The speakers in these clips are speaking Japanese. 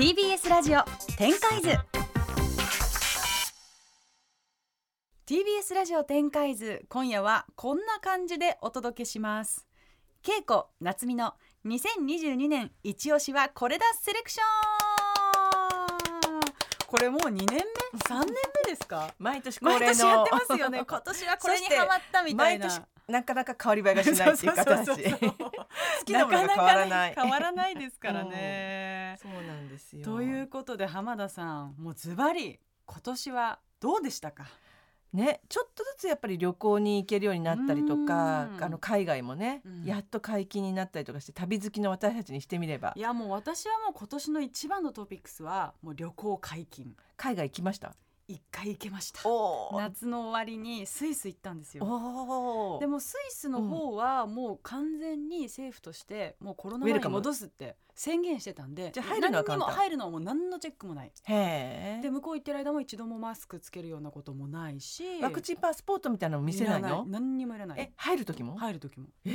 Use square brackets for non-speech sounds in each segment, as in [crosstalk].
TBS ラジオ展開図。TBS ラジオ展開図今夜はこんな感じでお届けします。稽古夏美の2022年一押しはこれだセレクション。これもう2年目？3年目ですか？毎年恒例の。毎年やってますよね。今年はこれにハマったみたいな。毎年なかなか変わり映えがしないっていう形そうそうそうそう。好きなものが変わらない。変わらないですからね。そうなんですよ。ということで浜田さんもうズバリ今年はどうでしたか？ねちょっとずつやっぱり旅行に行けるようになったりとかうん。あの海外もね、うん。やっと解禁になったりとかして旅好きの私たちにしてみれば。いやもう私はもう今年の一番のトピックスはもう旅行解禁。海外行きました？一回行けました。お夏の終わりにスイス行ったんですよ。おでもスイスの方はもう完全に政府としてもうコロナ前に戻すって宣言してたんでじゃあ入るのは簡単。何にも入るのはもう何のチェックもない。へえ。で向こう行ってる間も一度もマスクつけるようなこともないしワクチンパスポートみたいなの見せないらの何にもいらない。え入る時も、入る時も。え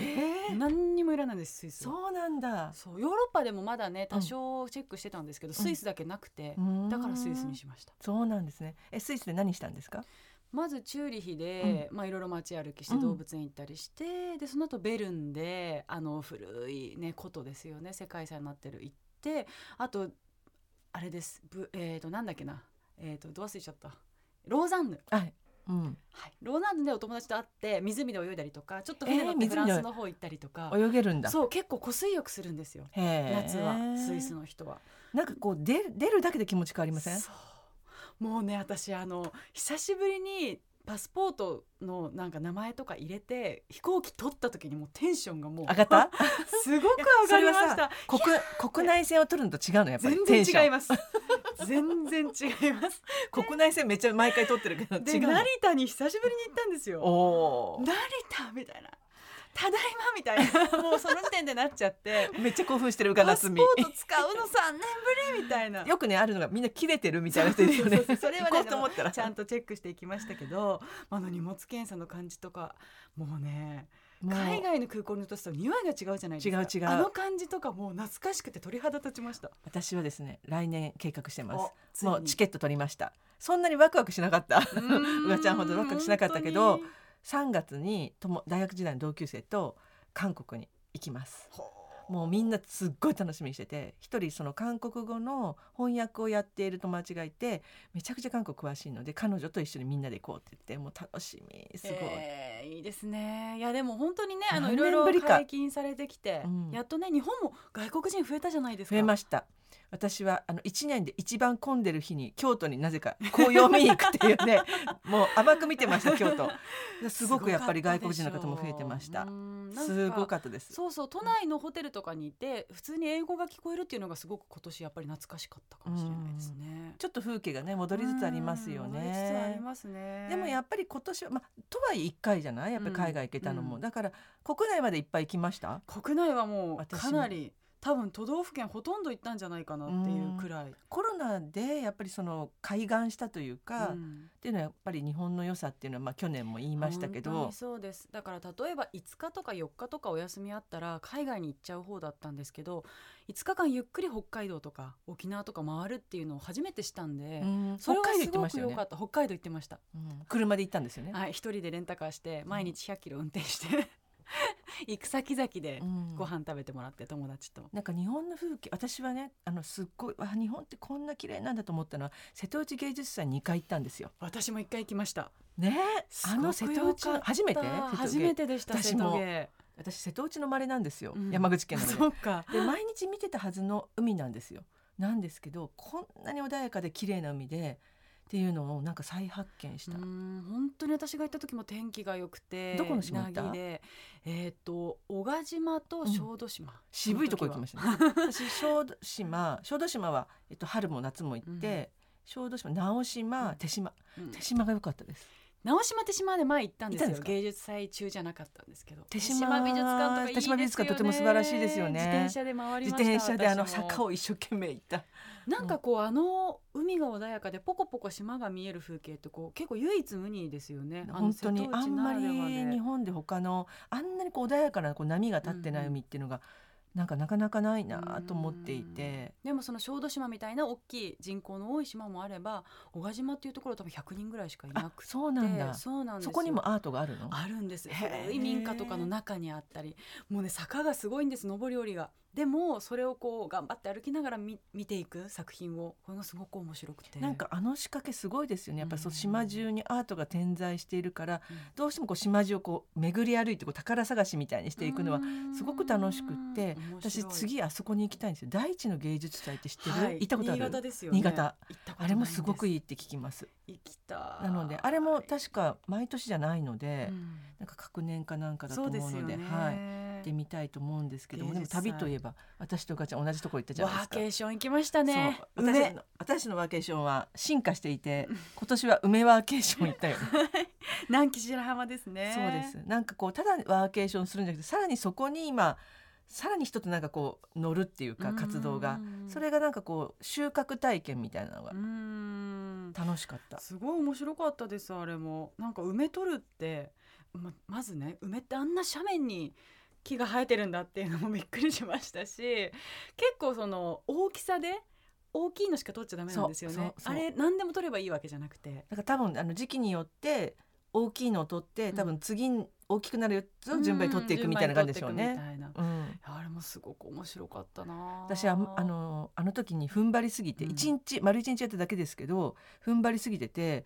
ー？何にもいらないですスイスは。そうなんだ。そうヨーロッパでもまだね多少チェックしてたんですけど、スイスだけなくて、だからスイスにしました。そうなんですね。えスイスで何したんですか？まずチューリヒで、まあいろいろ街歩きしてうん。動物園行ったりして、でその後ベルンであの古いね古都ですよね。世界遺産になってる行ってあとあれです。ぶえっ、となんだっけな。えっ、とど忘れちゃった。ローザンヌ。はい。うん。はい、ローザンヌでお友達と会って湖で泳いだりとかちょっと船乗ってえーフランスの方行ったりとか、泳げるんだ。そう結構湖水浴するんですよ。夏はスイスの人は。なんかこう出る出るだけで気持ち変わりません？そうもうね私あの久しぶりにパスポートのなんか名前とか入れて飛行機取った時にもうテンションがもう上がった？[laughs] すごく上がりました。国国内線を取るのと違うのやっぱり全然違います。全然違います。[laughs] 国内線めっちゃ毎回取ってるけどで違うの？成田に久しぶりに行ったんですよ。お成田みたいなただいまみたいな。もうその時点でなっちゃって。お [laughs] めっちゃ興奮してるうかパスポなつみート使うの3年ぶりみたいな。[laughs] よくねあるのがみんな切れてるみたいな人いるよね。[laughs] それはねちゃんとチェックしていきましたけど。あの荷物検査の感じとかもうね海外の空港に落と匂いが違うじゃないですか。違う違う。あの感じとかもう懐かしくて鳥肌立ちました。私はですね来年計画してまおすもうチケット取りました。そんなにワクワクしなかった。ううがちゃんほどワクワクしなかったけど本3月にとも大学時代の同級生と韓国に行きます。もうみんなすっごい楽しみにしてて一人その韓国語の翻訳をやっている友達がいてめちゃくちゃ韓国詳しいので彼女と一緒にみんなで行こうって言ってもう楽しみすごい、えーいいですね。いやでも本当にねあの何いろいろ解禁されてきて、うん。やっとね日本も外国人増えたじゃないですか。増えました私はあの1年で一番混んでる日に京都になぜか紅葉を見に行くっていうね [laughs] もう甘く見てました京都。[laughs] すごくやっぱり外国人の方も増えてました。すごかったですそうそう都内のホテルとかにいて普通に英語が聞こえるっていうのがすごく今年やっぱり懐かしかったかもしれないですね。ちょっと風景がね戻りつつありますよね。ますね。でもやっぱり今年は、まあ、とはいえ1回じゃないやっぱり海外行けたのも、うんだから国内までいっぱい行きました国内はもう私かなり多分都道府県ほとんど行ったんじゃないかなっていうくらい。コロナでやっぱりその開眼したというか、っうん。ていうのはやっぱり日本の良さっていうのは、まあ、去年も言いましたけど。本当にそうです。だから例えば5日とか4日とかお休みあったら海外に行っちゃう方だったんですけど5日間ゆっくり北海道とか沖縄とか回るっていうのを初めてしたんで、うん。それ北海道行はすごってましたよね。く良かった北海道行ってました。うん。車で行ったんですよね。はい、一人でレンタカーして毎日100キロ運転して [laughs] 行く先々でうんご飯食べてもらって友達と。なんか日本の風景私はねあのすっごいわ日本ってこんな綺麗なんだと思ったのは瀬戸内芸術祭2回行ったんですよ。私も一回行きました。ね？あの瀬戸内の初めて？初めてでした瀬戸芸。私瀬戸内の生まれなんですよ、うん山口県なのでそうか。で毎日見てたはずの海なんですよなんですけどこんなに穏やかで綺麗な海でっていうのをなんか再発見した、うん本当に私が行った時も天気が良くてどこの島行った？凪でえっ、と小賀島と小豆島、渋いとこ行きましたね。私小豆島小豆島は、えっと、春も夏も行って、小豆島直島手島。手島が良かったです直島手島で前行ったんですよ。芸術祭中じゃなかったんですけど。手島美術館とか手島美術館とても素晴らしいですよね。自転車で回り自ました。転車であの坂を一生懸命行った。なんかこうあの海が穏やかでポコポコ島が見える風景ってこう結構唯一無二ですよね。本当にあんまり日本で他のあんなにこう穏やかなこう波が立ってない海っていうのがなんかなかなかないなと思っていて。でもその小豆島みたいな大きい人口の多い島もあれば小賀島っていうところ多分100人ぐらいしかいなあくてそうなんだ。そうなんそこにもアートがあるの？あるんです。古い民家とかの中にあったりもうね坂がすごいんです上り下りがでもそれをこう頑張って歩きながら見見ていく作品をこれがすごく面白くて。なんかあの仕掛けすごいですよね。やっぱり島中にアートが点在しているからうんどうしてもこう島中をこう巡り歩いてこう宝探しみたいにしていくのはすごく楽しくってうん私次あそこに行きたいんですよ。大地の芸術祭って知ってる、はい。行ったことある？新潟ですよね。新潟。あれもすごくいいいって聞きます。行きたい。なのであれも確か毎年じゃないので、うん。なんか各年かなんかだとそ思うのでね、はい。行ってみたいと思うんですけどもでも旅といえば私とガチャ同じとこ行ったじゃワーないですか。ケーション行きましたね。そう。私梅の私のワーケーションは進化していて今年は梅ワーケーション行ったよ。ね [laughs] 南紀白浜ですね。そうです。なんかこうただワーケーションするんじゃなくてさらにそこに今さらに一つなんかこう乗るっていうか活動が。うんそれがなんかこう収穫体験みたいなのがうん。楽しかった。すごい面白かったですあれも。なんか梅取るってままずね梅ってあんな斜面に木が生えてるんだっていうのもびっくりしましたし結構その大きさで大きいのしか取っちゃダメなんですよね。あれ何でも取ればいいわけじゃなくて。だから多分あの時期によって大きいのを取って多分次に大きくなるやつを順番に取っていくみたいな感じでしょうね。うん。あれもすごく面白かったな私はあのあの時に踏ん張りすぎてうん。一日、丸一日やっただけですけど踏ん張りすぎてて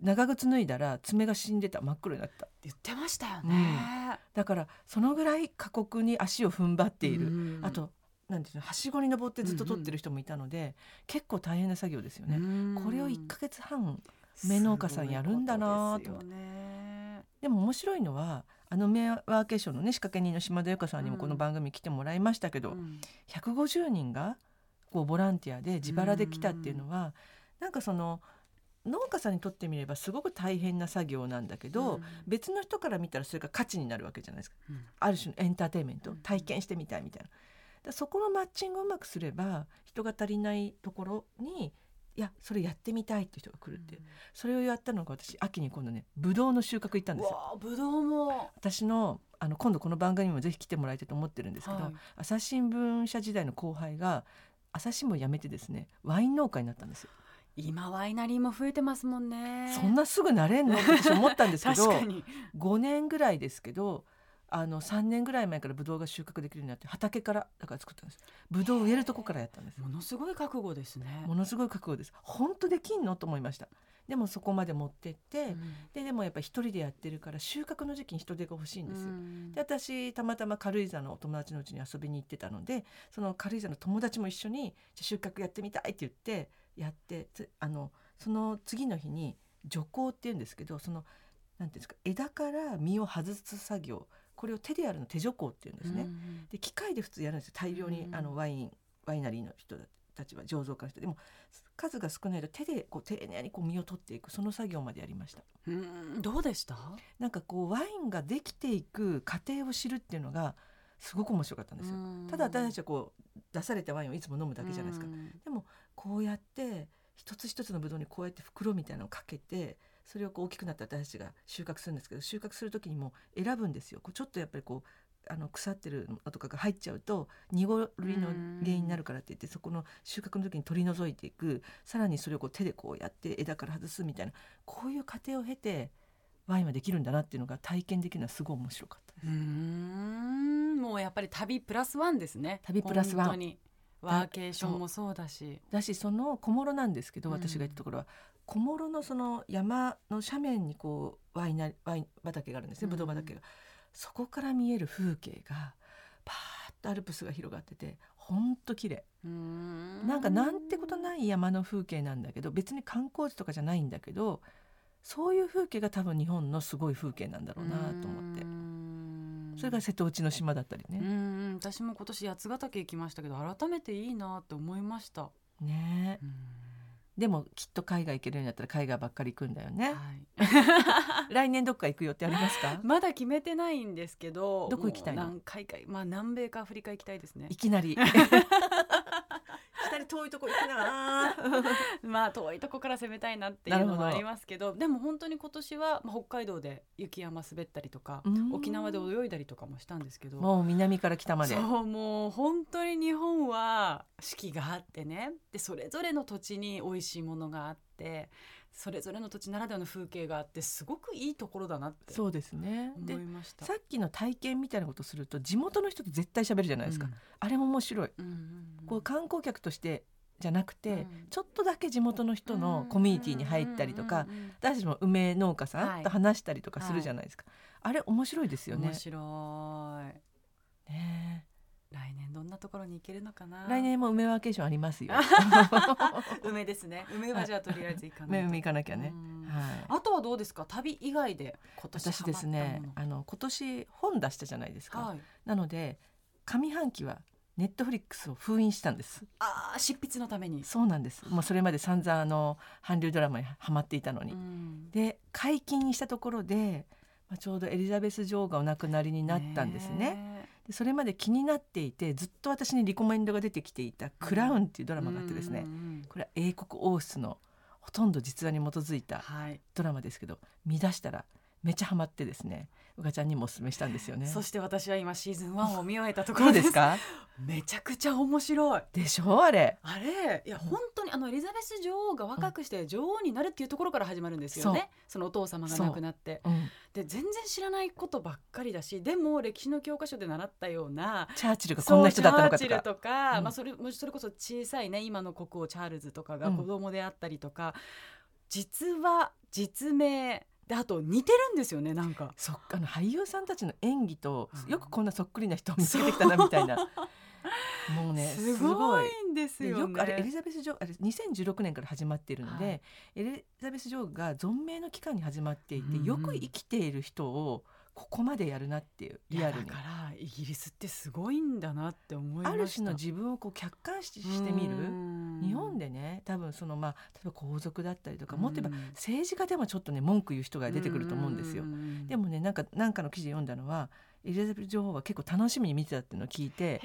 長靴脱いだら爪が死んでた。真っ黒になった言ってましたよね、だからそのぐらい過酷に足を踏ん張っている、うん。あとなんていうのはしごに登ってずっと取ってる人もいたので、結構大変な作業ですよね。うん。これを1ヶ月半梅農家さんやるんだなと思っね。でも面白いのはあの梅ワーケーションのね仕掛け人の島田由香さんにもうん。この番組来てもらいましたけど、うん。150人がこうボランティアで自腹で来たっていうのは、なんかその農家さんにとってみればすごく大変な作業なんだけど、うん。別の人から見たらそれが価値になるわけじゃないですか。うん。ある種のエンターテインメントうん。体験してみたいみたいな。だそこのマッチングをうまくすれば人が足りないところにいやそれやってみたいっていう人が来るっていう、それをやったのが私秋に今度ねブドウの収穫行ったんうですよ。わあぶどうも。私のあの今度この番組にもぜひ来てもらいたいと思ってるんですけど、はい。朝日新聞社時代の後輩が朝日新聞を辞めてですねワイン農家になったんですよ。今ワイナリーも増えてますもんね。そんなすぐなれんの？って私思ったんですけど [laughs] 確かに。5年ぐらいですけどあの3年ぐらい前からブドウが収穫できるようになって畑からだから作ったんです。ブドウを植えるとこからやったんです。ものすごい覚悟ですね。ものすごい覚悟です。本当できんの？と思いました。でもそこまで持ってって、うん。ででもやっぱり一人でやってるから収穫の時期に人手が欲しいんですよ、うん。で私たまたま軽井沢のお友達のうちに遊びに行ってたのでその軽井沢の友達も一緒に収穫やってみたいって言ってやってつあのその次の日に除光っていうんですけどそのなんていうんですか枝から実を外す作業これを手でやるの手除光っていうんですね。うんで機械で普通やるんですよ大量に、うんあのワインワイナリーの人たちは醸造家の人でも数が少ないと手でこう丁寧にこう実を取っていくその作業までやりました。うんどうでした？なんかこうワインができていく過程を知るっていうのがすごく面白かったんですよ。うんただ私たちはこう出されたワインをいつも飲むだけじゃないですか。うんでもこうやって一つ一つのブドウにこうやって袋みたいなのをかけてそれをこう大きくなった私たちが収穫するんですけど収穫する時にも選ぶんですよ。こうちょっとやっぱりこうあの腐ってるのとかが入っちゃうと濁りの原因になるからって言ってそこの収穫の時に取り除いていくさらにそれをこう手でこうやって枝から外すみたいなこういう過程を経てワインはできるんだなっていうのが体験できるのはすごい面白かったです。うーんもうやっぱり旅プラスワンですね旅プラスワンワーケーションもそうだし。だしその小諸なんですけどうん。私が行ったところは、小諸のその山の斜面にこうワイナワイン畑があるんですねうん。ブドウ畑が、そこから見える風景がパーッとアルプスが広がっててほんと綺麗。なんかなんてことない山の風景なんだけど別に観光地とかじゃないんだけどそういう風景が多分日本のすごい風景なんだろうなと思ってそれが瀬戸内の島だったりね。うんうん私も今年八ヶ岳行きましたけど改めていいなって思いました、ね。うん。でもきっと海外行けるようになったら海外ばっかり行くんだよね。はい。[laughs] 来年どっか行く予定ありますか？[laughs] まだ決めてないんですけどどこ行きたいの？何回かまあ南米かアフリカ行きたいですね。いきなり。[laughs] 遠いとこ行くな [laughs] まあ遠いとこから攻めたいなっていうのもありますけどでも本当に今年は、まあ、北海道で雪山滑ったりとかうん。沖縄で泳いだりとかもしたんですけど。もう南から北まで。そうもう本当に日本は四季があってね。でそれぞれの土地に美味しいものがあってそれぞれの土地ならではの風景があってすごくいいところだなってそうですね。思でいました。さっきの体験みたいなことすると地元の人と絶対喋るじゃないですか、うん。あれも面白い、うんうんうんこう観光客としてじゃなくて、うん。ちょっとだけ地元の人のコミュニティに入ったりとか、私たちも梅農家はいさんと話したりとかするじゃないですか、あれ面白いですよね。面白い。ね来年どんなところに行けるのかな？来年も梅ワーケーションありますよ。[laughs] 梅ですね。梅はじゃあとりあえず行かないと。梅行かなきゃね、うん。はい。あとはどうですか？旅以外で今年私ですねあの今年本出したじゃないですか、はい。なので上半期はネットフリックスを封印したんです。あー執筆のために。そうなんです。もうそれまで散々あの韓流ドラマにハマっていたのに、うん。で解禁にしたところで、まあ、ちょうどエリザベス女王がお亡くなりになったんですね。ねでそれまで気になっていてずっと私にリコメンドが出てきていた「クラウン」っていうドラマがあってですね、うん。これは英国王室のほとんど実話に基づいたはい。ドラマですけど見出したらめちゃハマってですねうかちゃんにもおすすめしたんですよね。そして私は今シーズン1を見終えたとこどろです。すか？めちゃくちゃ面白い。でしょあれ。あれ？いや本当にあのエリザベス女王が若くして女王になるっていうところから始まるんですよね、そのお父様が亡くなって。う。ん、で全然知らないことばっかりだしでも歴史の教科書で習ったようなチャーチルがこんな人だったのかとか。チャーチル。とか、うん。まあ、それもそれこそ小さいね今の国王チャールズとかがうん。子供であったりとか、実話実名であと似てるんですよねなんか。そっかあの俳優さんたちの演技と、うん。よくこんなそっくりな人を見つけてきたなみたいな。[laughs] もうねすごいんですでよね。よくあれエリザベス女王あれ2016年から始まっているので、はい。エリザベス女王が存命の期間に始まっていて、よく生きている人をここまでやるなっていうリアルにだからイギリスってすごいんだなって思いました。ある種の自分をこう客観視してみる？日本ででね多分そのまあ例えば皇族だったりとかもっと言えば政治家でもちょっとね文句言う人が出てくると思うんですよ。でももねなんかなんかの記事で読んだのはエリザベス女王は結構楽しみに見てたっていうのを聞いて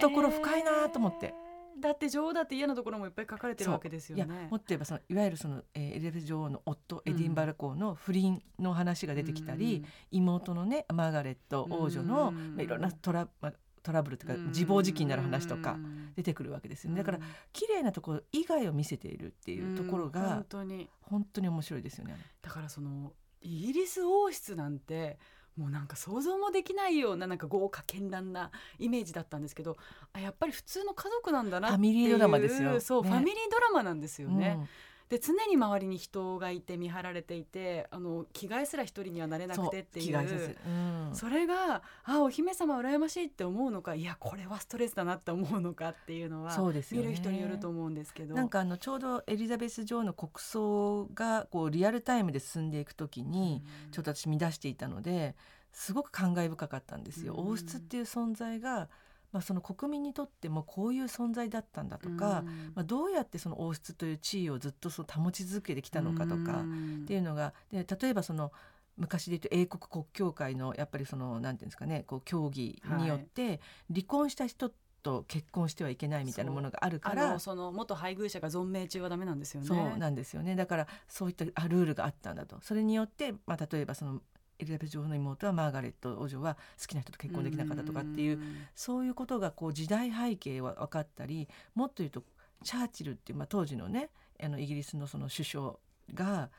懐深いなと思って。だって女王だって嫌なところもいっぱい書かれてるわけですよいやね。もっと言えばそのいわゆるその、えーエリザベス女王の夫エディンバラ公の不倫の話が出てきたり、妹のねマーガレット王女の、うんまあ、いろんなトラ,、まあ、トラブルとか自暴自棄になる話とか出てくるわけですよね。だから綺麗なところ以外を見せているっていうところうん。が本当に。本当に面白いですよね。だからそのイギリス王室なんてもうなんか想像もできないようななんか豪華絢爛なイメージだったんですけどあやっぱり普通の家族なんだなっていうファミリードラマですよ。そう、ね。ファミリードラマなんですよね。うんで常に周りに人がいて見張られていてあの着替えすら一人にはなれなくてっていう。そうん。それがあお姫様羨ましいって思うのかいやこれはストレスだなって思うのかっていうのはそうですよね。見る人によると思うんですけど。なんかあのちょうどエリザベス女王の国葬がこうリアルタイムで進んでいくときに、ちょっと私見出していたのですごく感慨深かったんですよ。うん。王室っていう存在が、まあ、その国民にとってもこういう存在だったんだとか、まあ、どうやってその王室という地位をずっとそう保ち続けてきたのかとかっていうのがで例えばその昔で言うと英国国教会のやっぱりそのなんていうんですかねこう協議によって離婚した人と結婚してはいけないみたいなものがあるかあらのその元配偶者が存命中はダメなんですよね。そうなんですよね。だからそういったあルールがあったんだと。それによって、まあ、例えばそのエリザベス女王の妹はマーガレット王女は好きな人と結婚できなかったとかっていうそういうことがこう時代背景は分かったりもっと言うとチャーチルっていう、まあ、当時のねあのイギリスのその首相が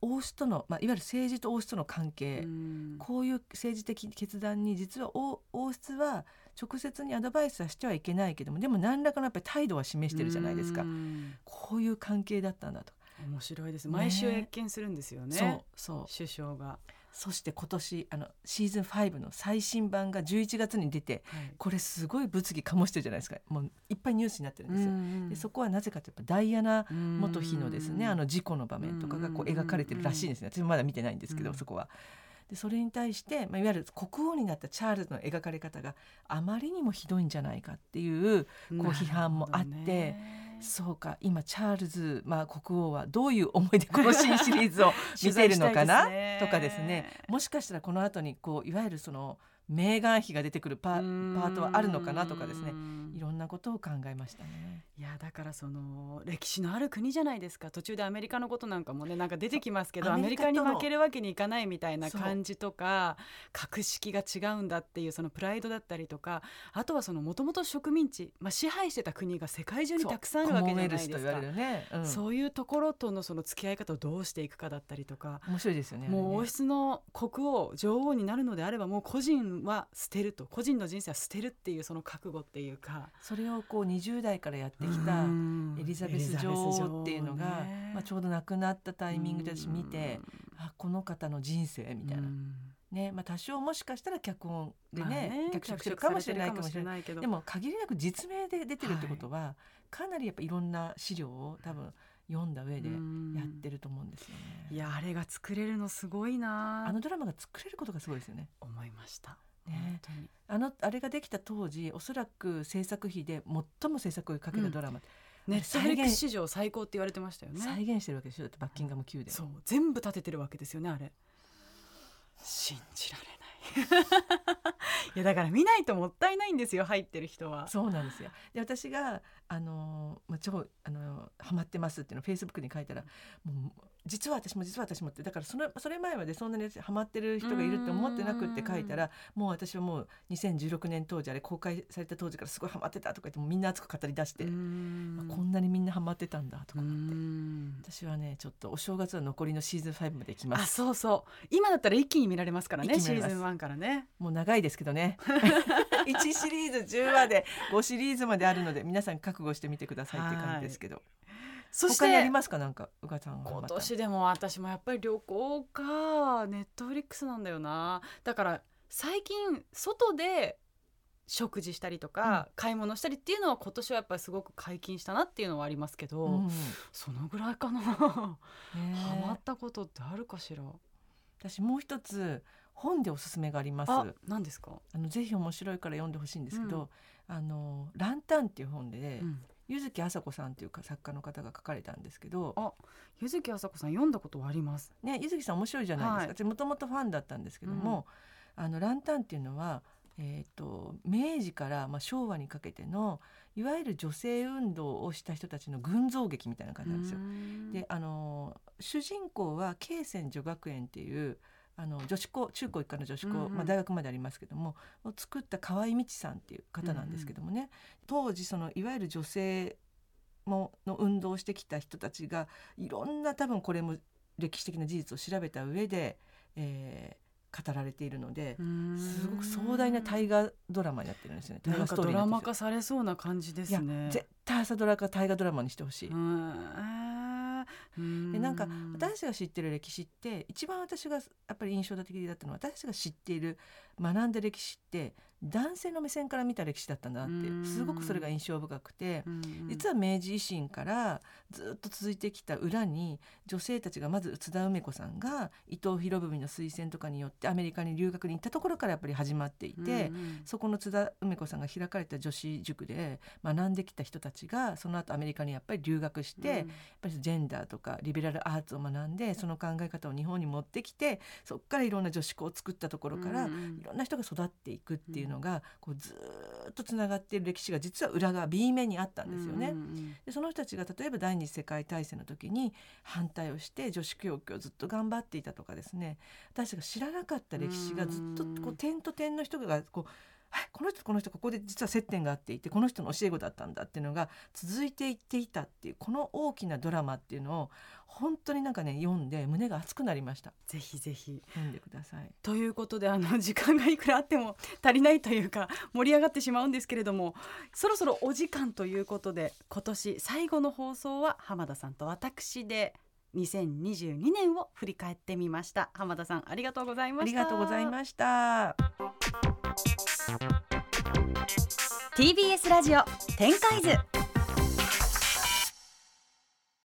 王室との、まあ、いわゆる政治と王室との関係、うん。こういう政治的決断に実は王王室は直接にアドバイスはしてはいけないけどもでも何らかのやっぱり態度は示してるじゃないですか。うん。こういう関係だったんだと。面白いです。ね毎週謁見するんですよね。そうそう。首相が、そして今年あのシーズン5の最新版が11月に出てはい。これすごい物議醸してるじゃないですか。もういっぱいニュースになってるんですよ。うんでそこはなぜかというとダイアナうん元妃のですねあの事故の場面とかがこううん描かれてるらしいんですね。私もまだ見てないんですけど、うん。そこは。でそれに対して、まあ、いわゆる国王になったチャールズの描かれ方があまりにもひどいんじゃないかっていうこう批判もあってそうか。今チャールズ、まあ、国王はどういう思いでこの新シリーズを見ているのかな？[laughs] とかですね。もしかしたらこの後にこういわゆるそのメーガン妃が出てくるパパートはあるのかなとかですねうんいろんなことを考えましたね。いやだからその歴史のある国じゃないですか途中でアメリカのことなんかもねなんか出てきますけどアメリカに負けるわけにいかないみたいな感じとか格式が違うんだっていうそのプライドだったりとかあとはそのもともと植民地、まあ、支配してた国が世界中にたくさんあるわけじゃないですかね、うんそういうところとのその付き合い方をどうしていくかだったりとか。面白いですよね。もう王室の国王女王になるのであればもう個人は捨てると個人の人生は捨てるっていうその覚悟っていうか。それをこう20代からやってきたうん。エリザベス女王っていうのが、ね。まあ、ちょうど亡くなったタイミングで私見て、あこの方の人生みたいな、うん。ねまあ、多少もしかしたら脚本でまあね,、脚色してるかもしれない。かもしれないないけど。でも限りなく実名で出てるってことは、かなりやっぱいろんな資料を多分読んだ上でやってると思うんですよね。いやあれが作れるのすごいな。あのドラマが作れることがすごいですよね。思いました、ね。本当に。あのあれができた当時おそらく制作費で最も制作費をかけたドラマ、ネットフリックス史上最高って言われてましたよね。再現してるわけでしょ？だってバッキンガム宮殿。そう。全部立ててるわけですよねあれ。信じられない。[laughs] いやだから見ないともったいないんですよ入ってる人は。そうなんですよ。で私があのーまあ超あのーハマってますっていうのをフェイスブックに書いたらもう実は私も実は私もってだからそのそれ前までそんなにハマってる人がいるって思ってなくって書いたらもう私はもう2016年当時あれ公開された当時からすごいハマってたとか言ってもうみんな熱く語り出して、まあこんなにみんなハマってたんだとか思って。私はねちょっとお正月は残りのシーズン5まで行きまあすそうそう。今だったら一気に見られますからねシーズン1からね。もう長いですけどね [laughs] [laughs] 1シリーズ10話で5シリーズまであるので皆さん覚悟してみてくださいって感じですけど。そし他にありてますか？なんかうがちゃん今年でも私もやっぱり旅行かネットフリックスなんだよな。だから最近外で食事したりとか、買い物したりっていうのは今年はやっぱりすごく解禁したなっていうのはありますけど、うんそのぐらいかな。ねハえマったことってあるかしら？私もう一つ本でおすすめがあります。ああ何ですか、のぜひ面白いから読んでほしいんですけど、あのランタンっていう本で、うん。柚木麻子さんっていうか作家の方が書かれたんですけどあ柚木あさこさん読んだことはあります。ね柚木さん面白いじゃないですか、はい。私もともとファンだったんですけども、あのランタンっていうのはえー、と明治から、まあ、昭和にかけてのいわゆる女性運動をした人たちの群像劇みたいな感じなんですよ。であの主人公は慶泉女学園っていうあの女子校中高一貫の女子校、うんうんまあ、大学までありますけどもを作った河合道さんっていう方なんですけどもね、当時そのいわゆる女性もの運動をしてきた人たちがいろんな多分これも歴史的な事実を調べた上で、えー語られているので。すごく壮大な大河ドラマになってるんですよね。大河ドラマ化されそうな感じですね。絶対朝ドラか大河ドラマにしてほしい。でなんか私が知ってる歴史って一番私がやっぱり印象的だったのは私が知っている学んだ歴史って男性の目線から見た歴史だったんだなってうん。すごくそれが印象深くてうん実は明治維新からずっと続いてきた裏に女性たちがまず津田梅子さんが伊藤博文の推薦とかによってアメリカに留学に行ったところからやっぱり始まっていて。うんそこの津田梅子さんが開かれた女子塾で学んできた人たちがその後アメリカにやっぱり留学して、やっぱりジェンダーとかリベラルアーツを学んでその考え方を日本に持ってきてそこからいろんな女子校を作ったところから、いろんな人が育っていくっていうのが、こうずーっとつながっている歴史が実は裏側 B 面にあったんですよね。うんうんでその人たちが例えば第二次世界大戦の時に反対をして女子教育をずっと頑張っていたとかですね。私が知らなかった歴史がずっとこう点と点の人がこうはいこの人とこの人ここで実は接点があっていてこの人の教え子だったんだっていうのが続いていっていたっていうこの大きなドラマっていうのを本当になんかね読んで胸が熱くなりました。ぜひぜひ。読んでください。ということであの [laughs] 時間がいくらあっても足りないというか盛り上がってしまうんですけれどもそろそろお時間ということで今年最後の放送は浜田さんと私で2022年を振り返ってみました。浜田さんありがとうございました。ありがとうございました TBS ラジオ展開図